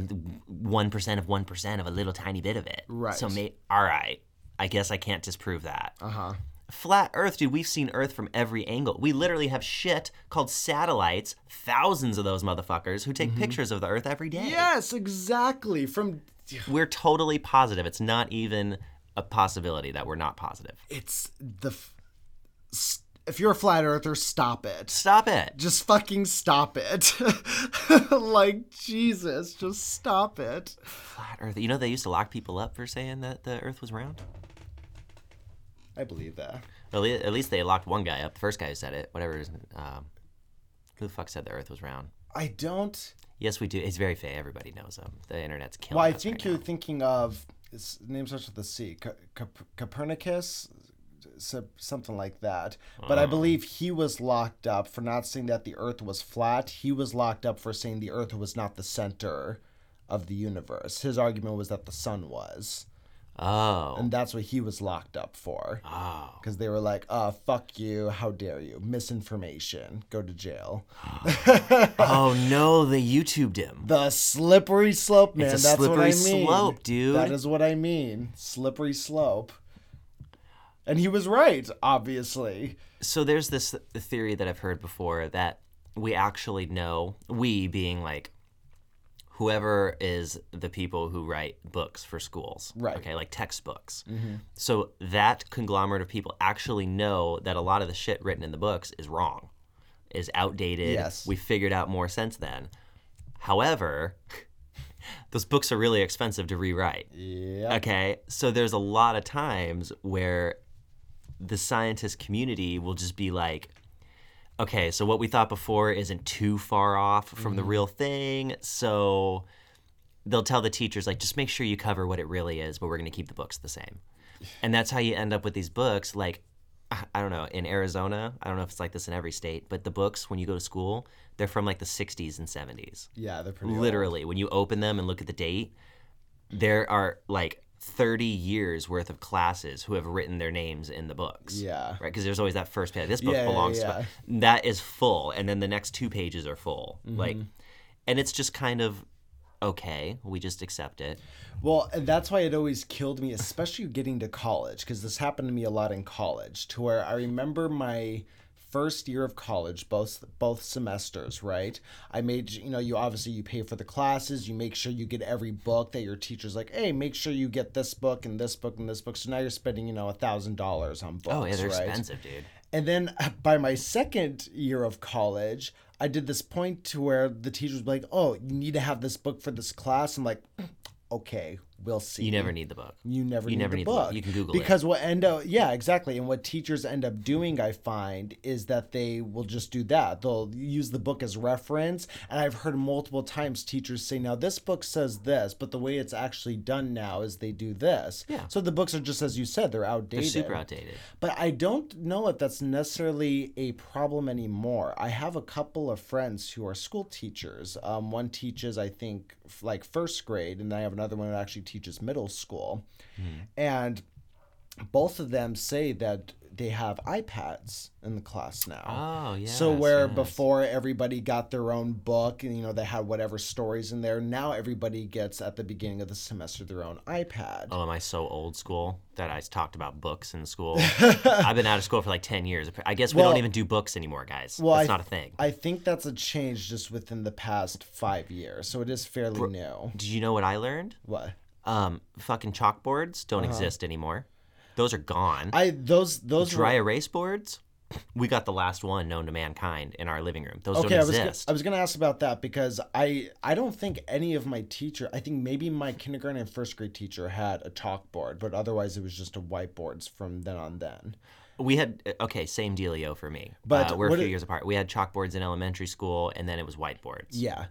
one percent of one percent of a little tiny bit of it. Right. So, may, all right, I guess I can't disprove that. uh huh. Flat Earth, dude, we've seen Earth from every angle. We literally have shit called satellites, thousands of those motherfuckers, who take Mm-hmm. pictures of the Earth every day. Yes, exactly. From We're totally positive. It's not even a possibility that we're not positive. it's the. f- If you're a flat earther, stop it. Stop it. Just fucking stop it. like Jesus, just stop it. Flat Earth. You know they used to lock people up for saying that the Earth was round. I believe that. At least they locked one guy up. The first guy who said it. Whatever. his- Um, who the fuck said the Earth was round? I don't. Yes, we do. It's very fake. Everybody knows him. The internet's killing Well, I think right you're now. thinking of his name starts with the C, Copernicus, so- something like that. But I believe he was locked up for not saying that the Earth was flat. He was locked up for saying the Earth was not the center of the universe. His argument was that the sun was, Oh. and that's what he was locked up for. Oh. Because they were like, "Uh, fuck you! How dare you? Misinformation. Go to jail." oh no, they YouTubed him. The slippery slope, man. It's a That's what I slippery mean. slope, dude. That is what I mean. Slippery slope. And he was right, obviously. So there's this theory that I've heard before that we actually know, we being like whoever is the people who write books for schools. Right. Okay, like textbooks. Mm-hmm. So that conglomerate of people actually know that a lot of the shit written in the books is wrong, is outdated. Yes. We figured out more since then. However, those books are really expensive to rewrite. Yeah. Okay, so there's a lot of times where the scientist community will just be like, okay, so what we thought before isn't too far off from the mm-hmm. real thing. So they'll tell the teachers, like, just make sure you cover what it really is, but we're going to keep the books the same. And that's how you end up with these books. Like, I don't know, in Arizona, I don't know if it's like this in every state, but the books, when you go to school, they're from like the 60s and 70s Yeah, they're pretty. old. literally when you open them and look at the date there are like 30 years worth of classes who have written their names in the books Yeah. right because there's always that first page this book Yeah, yeah, belongs yeah. to that is full and then the next two pages are full like Mm-hmm. and it's just kind of okay we just accept it Well, that's why it always killed me, especially getting to college, because this happened to me a lot in college, to where I remember my first year of college, both both semesters, right? I made you know, you obviously you pay for the classes, you make sure you get every book that your teacher's like, hey, make sure you get this book and this book and this book. So now you're spending, you know, a thousand dollars on books. oh yeah they're right? expensive dude And then by my second year of college, I did this point to where the teacher was like, "Oh, you need to have this book for this class." I'm like, "Okay, we'll see." you never need the book You never you need never the need the book. book. You can Google it. because what end up yeah exactly and what teachers end up doing I find is that they will just do that they'll use the book as reference and I've heard multiple times teachers say now this book says this but the way it's actually done now is they do this Yeah. so the books are just as you said they're they're outdated super outdated but I don't know if that's necessarily a problem anymore. I have a couple of friends who are school teachers. Um, one teaches, I think, like first grade, and I have another one that actually teaches middle school. Hmm. And both of them say that they have iPads in the class now. oh yeah So where before everybody got their own book and you know they had whatever stories in there, now everybody gets at the beginning of the semester their own iPad. Oh, am I so old school that I talked about books in school? I've been out of school for like 10 years. I guess we Well- don't even do books anymore, guys. Well, That's I- not a thing. I think that's a change just within the past five years, so it is fairly new. Did you know what I learned? What Um, fucking chalkboards don't exist anymore. Those are gone. I those those were- Dry erase boards, we got the last one known to mankind in our living room. Those okay. I don't was gonna, exist. I was gonna ask about that because I I don't think any of my teacher. I think maybe my kindergarten and first grade teacher had a chalkboard, but otherwise it was just a whiteboards from then on then. we had okay, same dealio for me. But uh, we're a few it- years apart. We had chalkboards in elementary school, and then it was whiteboards. Yeah,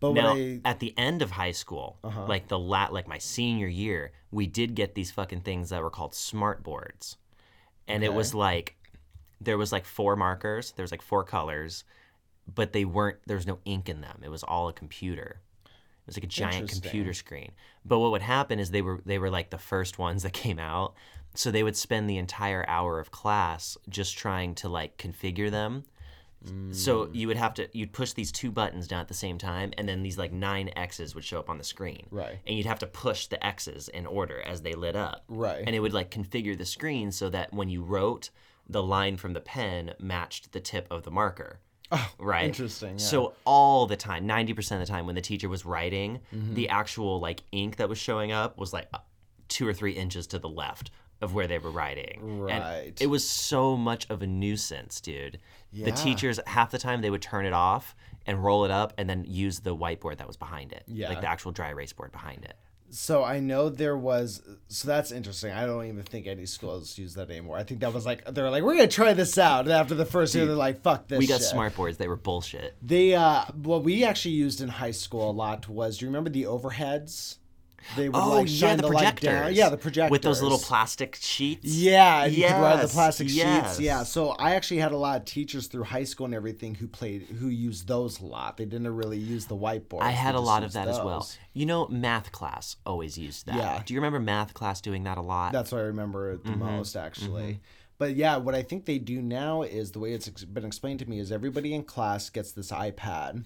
but Now, I at the end of high school, Uh-huh. like the lat, like my senior year, we did get these fucking things that were called smart boards, and it was like there was like four markers, there was like four colors, but they weren't. There was no ink in them. It was all a computer. It was like a giant computer screen. But what would happen is they were they were like the first ones that came out, so they would spend the entire hour of class just trying to like configure them. So you would have to you'd push these two buttons down at the same time, and then these like nine X's would show up on the screen. Right. And you'd have to push the X's in order as they lit up. Right. And it would like configure the screen so that when you wrote, the line from the pen matched the tip of the marker. oh, Right. interesting. Yeah. So all the time, ninety percent of the time, when the teacher was writing, Mm-hmm. the actual like ink that was showing up was like two or three inches to the left of where they were writing. And Right. it was so much of a nuisance, dude. The teachers half the time they would turn it off and roll it up and then use the whiteboard that was behind it. Yeah. Like the actual dry erase board behind it. So I know there was. So that's interesting. I don't even think any schools use that anymore. I think that was like they're like we're gonna try this out. And after the first year, they're like fuck this. We got shit. smart boards, they were bullshit. They uh, what we actually used in high school a lot was. Do you remember the overheads? They would Oh like yeah, shine the, the, light projectors. down. Yeah, the projectors with those little plastic sheets. Yeah, and you could ride the plastic yes. sheets. Yeah, so I actually had a lot of teachers through high school and everything who played who used those a lot. They didn't really use the whiteboard. I had a lot of that as well. You know, math class always used that. Yeah. Do you remember math class doing that a lot? That's what I remember it the Mm-hmm. most, actually. But yeah, what I think they do now is the way it's been explained to me is everybody in class gets this iPad,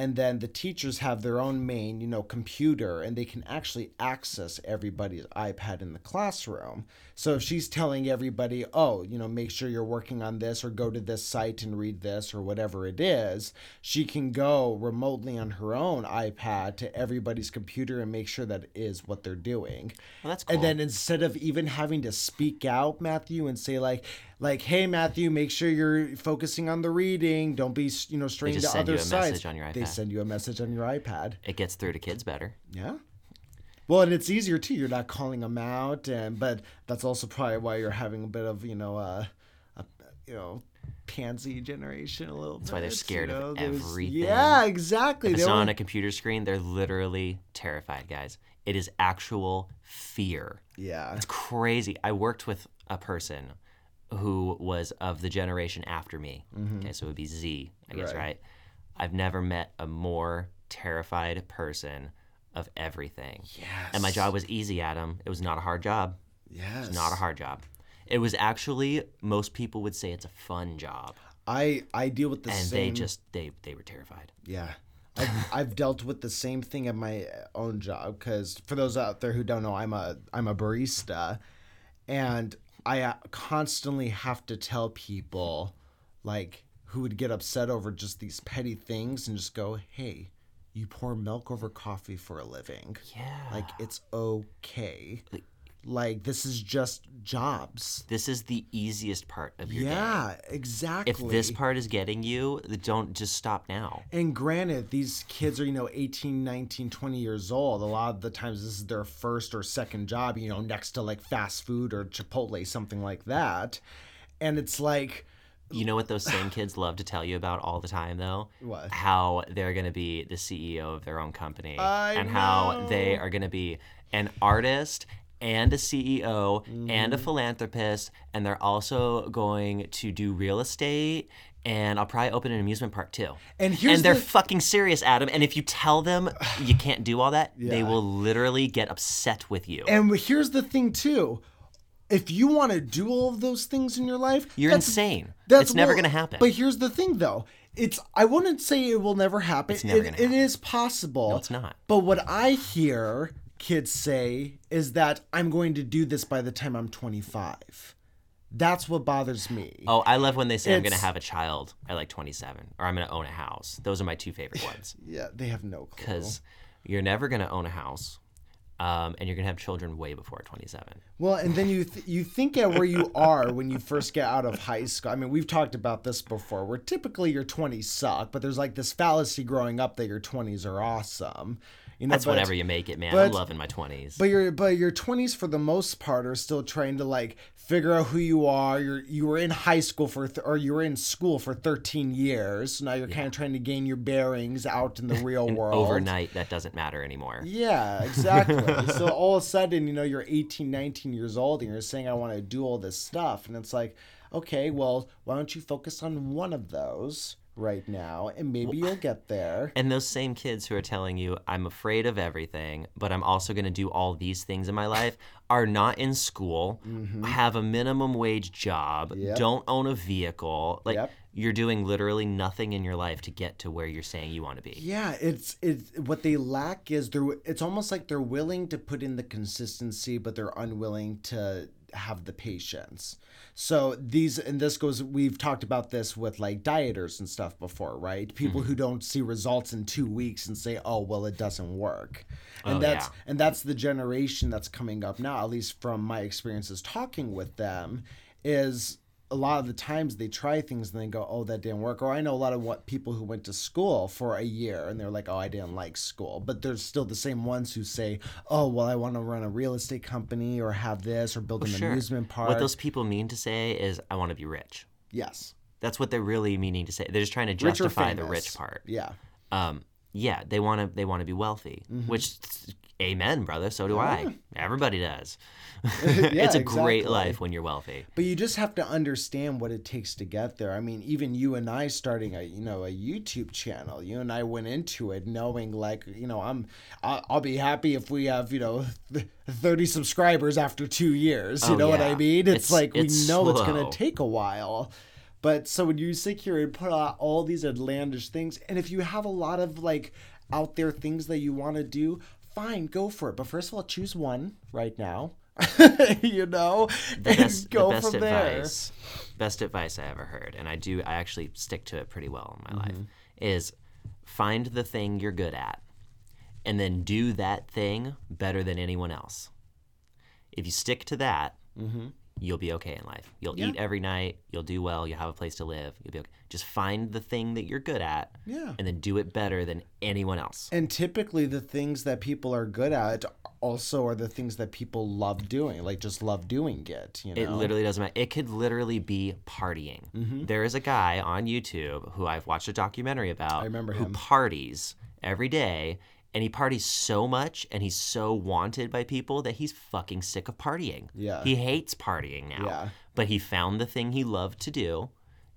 and then the teachers have their own main, you know, computer, and they can actually access everybody's iPad in the classroom. So if she's telling everybody, oh, you know, make sure you're working on this, or go to this site and read this, or whatever it is, she can go remotely on her own iPad to everybody's computer and make sure that is what they're doing. well, that's cool. And then instead of even having to speak out, Matthew, and say like, like, hey, Matthew, make sure you're focusing on the reading. Don't be, you know, straying just to send other you a sites. message on your They send you a message on your iPad. It gets through to kids better. Yeah. Well, and it's easier too. You're not calling them out, and but that's also probably why you're having a bit of you know, uh, a, you know, pansy generation a little. Bit. That's why they're scared you of know? There's- everything. Yeah, exactly. If it's They not don't- on a computer screen, they're literally terrified, guys. It is actual fear. yeah. It's crazy. I worked with a person who was of the generation after me. Okay, so it would be Z, I guess, Mm-hmm. Right. right? I've never met a more terrified person of everything. Yes. And my job was easy, Adam. It was not a hard job. Yes. It's not a hard job. It was actually most people would say it's a fun job, I I deal with the and same. And they just they they were terrified. Yeah. I've, I've dealt with the same thing at my own job because for those out there who don't know, I'm a I'm a barista, and I uh, constantly have to tell people, like who would get upset over just these petty things, and just go, "Hey, you pour milk over coffee for a living. Yeah. Like it's okay. Like this is just jobs. This is the easiest part of your day. Yeah, exactly. If this part is getting you, don't just stop now. And granted, these kids are, you know, 18, 19, 20 years old. A lot of the times this is their first or second job, you know, next to like fast food or Chipotle, something like that. And it's like, You know what those same kids love to tell you about all the time, though? What? How they're going to be the CEO of their own company. I and how they are going to be an artist and a CEO and a Mm-hmm. philanthropist. And they're also going to do real estate. And I'll probably open an amusement park too. And here's and they're the- fucking serious, Adam. And if you tell them you can't do all that, they will literally get upset with you. and here's the thing too. If you want to do all of those things in your life, You're that's- insane. That's it's never well, going to happen. But here's the thing, though. It's I wouldn't say it will never happen. It's never It- gonna happen. is possible. No, it's not. But what I hear kids say is that I'm going to do this by the time I'm 25. That's what bothers me. Oh, I love when they say I'm going to have a child at like 27 or I'm going to own a house. Those are my two favorite ones Yeah, they have no clue. because you're never going to own a house um, and you're going to have children way before 27. Well, and then you th- you think at where you are when you first get out of high school. I mean, we've talked about this before. Where typically your 20s suck, but there's like this fallacy growing up that your 20s are awesome. You know, That's but, whenever you make it, man. but- I'm loving my 20s. But your but your 20s for the most part are still trying to like figure out who you are. You're you were in high school for th- or you were in school for 13 years. So now you're kind of trying to gain your bearings out in the real world. Overnight, that doesn't matter anymore. Yeah, exactly. so all of a sudden, you know, you're 18, 19 years old and you're saying, I want to do all this stuff. And it's like, okay, well, why don't you focus on one of those right now and maybe you'll get there. And those same kids who are telling you, I'm afraid of everything, but I'm also going to do all these things in my life, are not in school, have a minimum wage job, Mm-hmm. Yep. don't own a vehicle. Like, Yep. you're doing literally nothing in your life to get to where you're saying you want to be. Yeah, it's it's what they lack is they're it's almost like they're willing to put in the consistency, but they're unwilling to have the patience. So these and this goes we've talked about this with like dieters and stuff before, right? People who mm-hmm. don't see results in 2 weeks and say, "Oh, well it doesn't work." And Oh, that's yeah. and that's the generation that's coming up now, at least from my experiences talking with them is a lot of the times they try things and they go, "Oh, that didn't work." Or I know a lot of what people who went to school for a year and they're like, "Oh, I didn't like school," but there's still the same ones who say, "Oh, well, I want to run a real estate company or have this or build an Sure. amusement park." What those people mean to say is, I want to be rich. yes, That's what they're really meaning to say. They're just trying to rich justify the rich part. Yeah, Um, yeah, they want to. They want to be wealthy. Mm-hmm. Which, amen, brother. So do I. Everybody does. Yeah, it's a great life when you're wealthy. But you just have to understand what it takes to get there. I mean, even you and I starting a you know a YouTube channel, you and I went into it knowing like you know I'm I'll, I'll be happy if we have you know thirty subscribers after two years. You Oh, know what I mean? It's, It's- like it's we know it's gonna take a while. But so when you sit here and put out all these outlandish things, and if you have a lot of like out there things that you want to do, fine, go for it. But first of all, choose one right now. you know, The and best, go the best from there. advice, best advice I ever heard, and I do. I actually stick to it pretty well in my Mm-hmm. life. Is find the thing you're good at, and then do that thing better than anyone else. If you stick to that, Mm-hmm. You'll be okay in life. You'll Yeah. eat every night. You'll do well. You'll have a place to live. You'll be okay. Just find the thing that you're good at, Yeah. and then do it better than anyone else. And typically, the things that people are good at also are the things that people love doing, like just love doing it. You know, It literally doesn't matter. It could literally be partying. Mm-hmm. There is a guy on YouTube who I've watched a documentary about. I remember who him. parties every day, and he parties so much, and he's so wanted by people that he's fucking sick of partying. Yeah. he hates partying now. Yeah. but he found the thing he loved to do.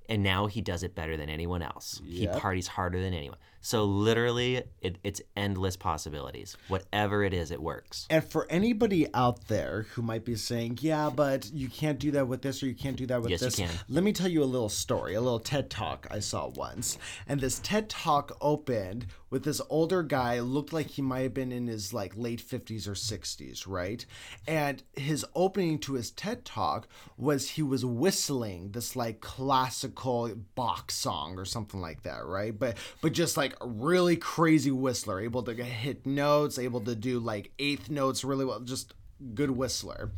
And now he does it better than anyone else. He parties harder than anyone. So literally, it, it's endless possibilities. Whatever it is, it works. And for anybody out there who might be saying, yeah, but you can't do that with this or you can't do that with Yes, you this, can. let me tell you a little story, a little TED talk I saw once. And this TED talk opened with this older guy, looked like he might have been in his like late 50s or 60s, right? And his opening to his TED talk was he was whistling this like classical Bach song or something like that, right? But but just like a really crazy whistler, able to hit notes, able to do like eighth notes really well, just good whistler.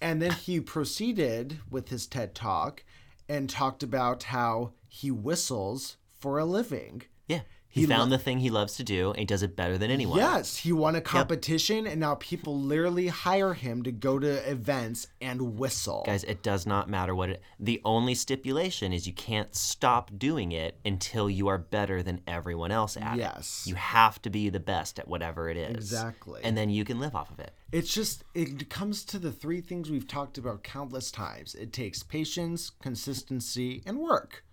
And then he proceeded with his TED talk and talked about how he whistles for a living. Yeah. He, found the thing he loves to do and he does it better than anyone. Yes, he won a competition, and now people literally hire him to go to events and whistle. Guys, it does not matter what it. The only stipulation is you can't stop doing it until you are better than everyone else at it. Yes. You have to be the best at whatever it is. Exactly. And then you can live off of it. It's just, it comes to the three things we've talked about countless times it takes patience, consistency, and work.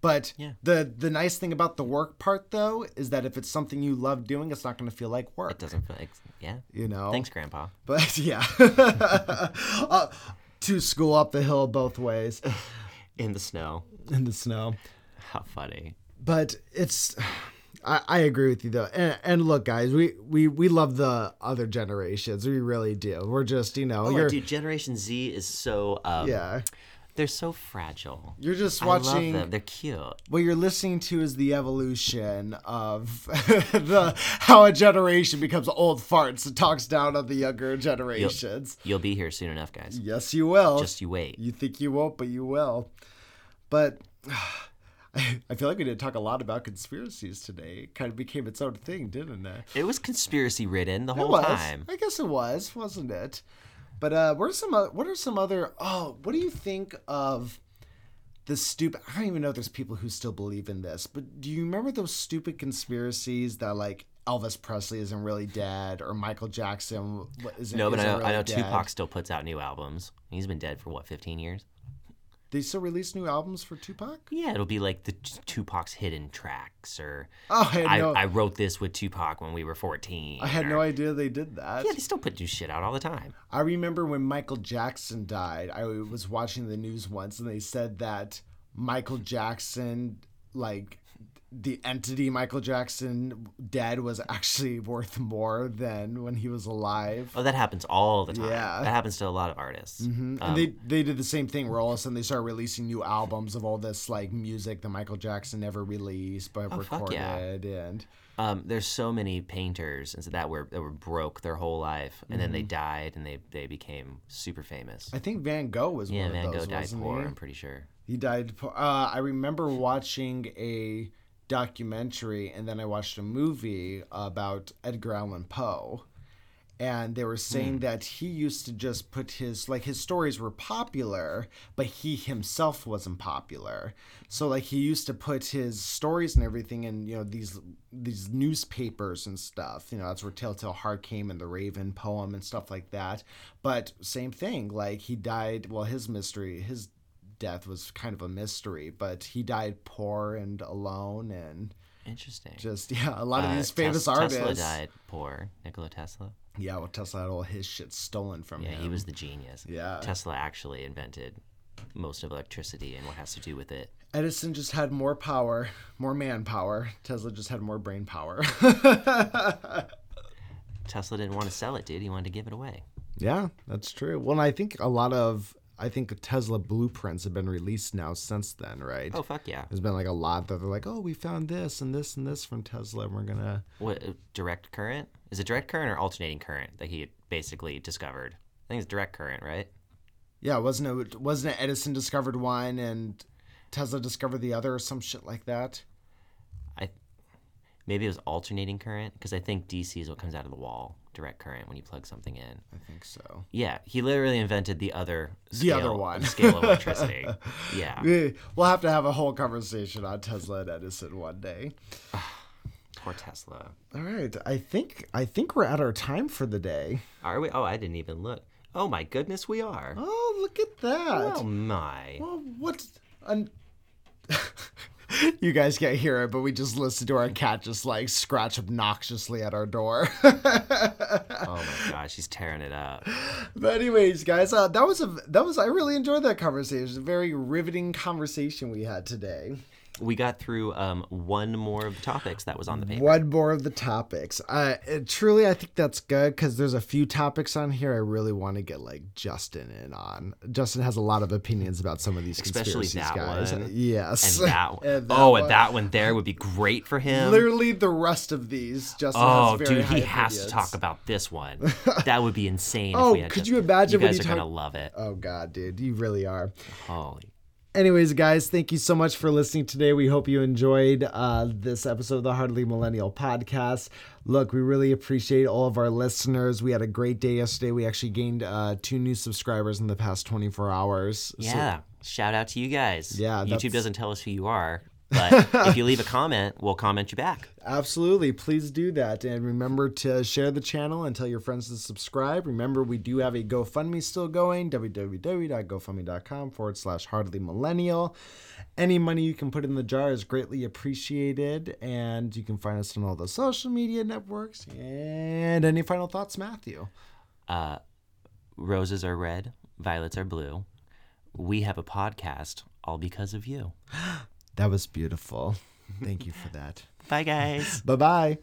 But Yeah. the the nice thing about the work part though is that if it's something you love doing, it's not going to feel like work. It doesn't feel like. Yeah. You know. Thanks, Grandpa. But yeah, uh, to school up the hill both ways In the snow. in the snow. How funny. but it's I, I agree with you though and, and look guys we, we we love the other generations we really do we're just you know Oh, dude, Generation Z is so. Um, yeah They're so fragile. you're just I love watching them. They're cute. what you're listening to is the evolution of the how a generation becomes old farts and talks down on the younger generations You'll be here soon enough, guys. yes you will Just you wait. you think you won't but you will but I feel like we didn't talk a lot about conspiracies today. It kind of became its own thing, didn't it? It was conspiracy ridden the whole was. time. I guess it was, wasn't it? But uh, what are some? oth- What are some other? Oh, what do you think of the stupid? I don't even know if there's people who still believe in this. But do you remember those stupid conspiracies that like Elvis Presley isn't really dead or Michael Jackson isn't? No, but I isn't know, I know dead? Tupac still puts out new albums. He's been dead for what, 15 years? They still release new albums for Tupac. Yeah, it'll be like the t- Tupac's hidden tracks, or Oh, I I, no. I wrote this with Tupac when we were 14. I had or- no idea they did that. Yeah, they still put new shit out all the time. I remember when Michael Jackson died, I was watching the news once and they said that Michael Jackson, like the entity Michael Jackson dead, was actually worth more than when he was alive. Oh, that happens all the time. Yeah. That happens to a lot of artists. Mhm. and they they did the same thing where all of a sudden they started releasing new albums of all this like music that Michael Jackson never released but Oh, recorded yeah. and Um, there's so many painters and so that were that were broke their whole life, and then they Mm-hmm. died and they they became super famous. I think Van Gogh was Yeah, one Van of those. Gogh died poor. he? I'm pretty sure. He died. Uh, I remember watching a documentary and then I watched a movie about Edgar Allan Poe. And they were saying hmm. that he used to just put his like his stories were popular, but he himself wasn't popular. So like he used to put his stories and everything in you know these these newspapers and stuff. You know that's where Telltale Heart came and the Raven poem and stuff like that. But same thing, like he died. Well, his mystery, his death was kind of a mystery, but he died poor and alone and Interesting. just yeah, a lot of Uh, these famous Tes- artists. Tesla died poor. Nikola Tesla. Yeah, well, Tesla had all his shit stolen from Yeah, him. Yeah, he was the genius. Yeah. Tesla actually invented most of electricity and what has to do with it. Edison just had more power, more manpower. Tesla just had more brain power. Tesla didn't want to sell it, dude. He wanted to give it away. yeah, that's true. Well, I think a lot of I think the Tesla blueprints have been released now since then, right? Oh fuck yeah! There's been like a lot that they're like, oh, we found this and this and this from Tesla, and we're gonna. What uh, direct current? Is it direct current or alternating current that he basically discovered? I think it's direct current, right? Yeah, wasn't it? Wasn't it Edison discovered one and Tesla discovered the other, or some shit like that? I maybe it was alternating current because I think DC is what comes out of the wall, direct current when you plug something in. I think so. Yeah, he literally invented the other The other one. scale of electricity. yeah, We- We'll have to have a whole conversation on Tesla and Edison one day. poor Tesla. All right, I think I think we're at our time for the day. Are we? Oh, I didn't even look. Oh my goodness, we are. Oh, look at that! Oh my. Well, what? Un- you guys can't hear it, but we just listened to our cat just like scratch obnoxiously at our door. Oh my gosh, he's tearing it up. but anyways, guys, uh, that was a that was I really enjoyed that conversation. It was a very riveting conversation we had today. We got through um, one more of the topics that was on the paper. One more of the topics. Uh, truly, I think that's good because there's a few topics on here I really want to get like Justin in on. Justin has a lot of opinions about some of these Especially conspiracies, that guys. one. Yes, And that, one. And that oh, one. and that one there would be great for him. Literally, the rest of these, Justin Oh, has very dude, he high has to talk about this one. That would be insane. Oh, if we had could just- you imagine You guys you are talk- gonna love it. Oh God, dude, you really are. Holy. Anyways, guys, thank you so much for listening today. We hope you enjoyed uh, this episode of the Hardly Millennial podcast. Look, we really appreciate all of our listeners. We had a great day yesterday. We actually gained uh, two new subscribers in the past 24 hours. So- Yeah. Shout out to you guys. Yeah, YouTube doesn't tell us who you are, but if you leave a comment, we'll comment you back. Absolutely. Please do that. And remember to share the channel and tell your friends to subscribe. Remember, we do have a GoFundMe still going www.gofundme.com forward slash hardly millennial. Any money you can put in the jar is greatly appreciated. And you can find us on all the social media networks. And any final thoughts, Matthew? Uh, roses are red, violets are blue. We have a podcast all because of you. That was beautiful. Thank you for that. Bye, guys. Bye bye.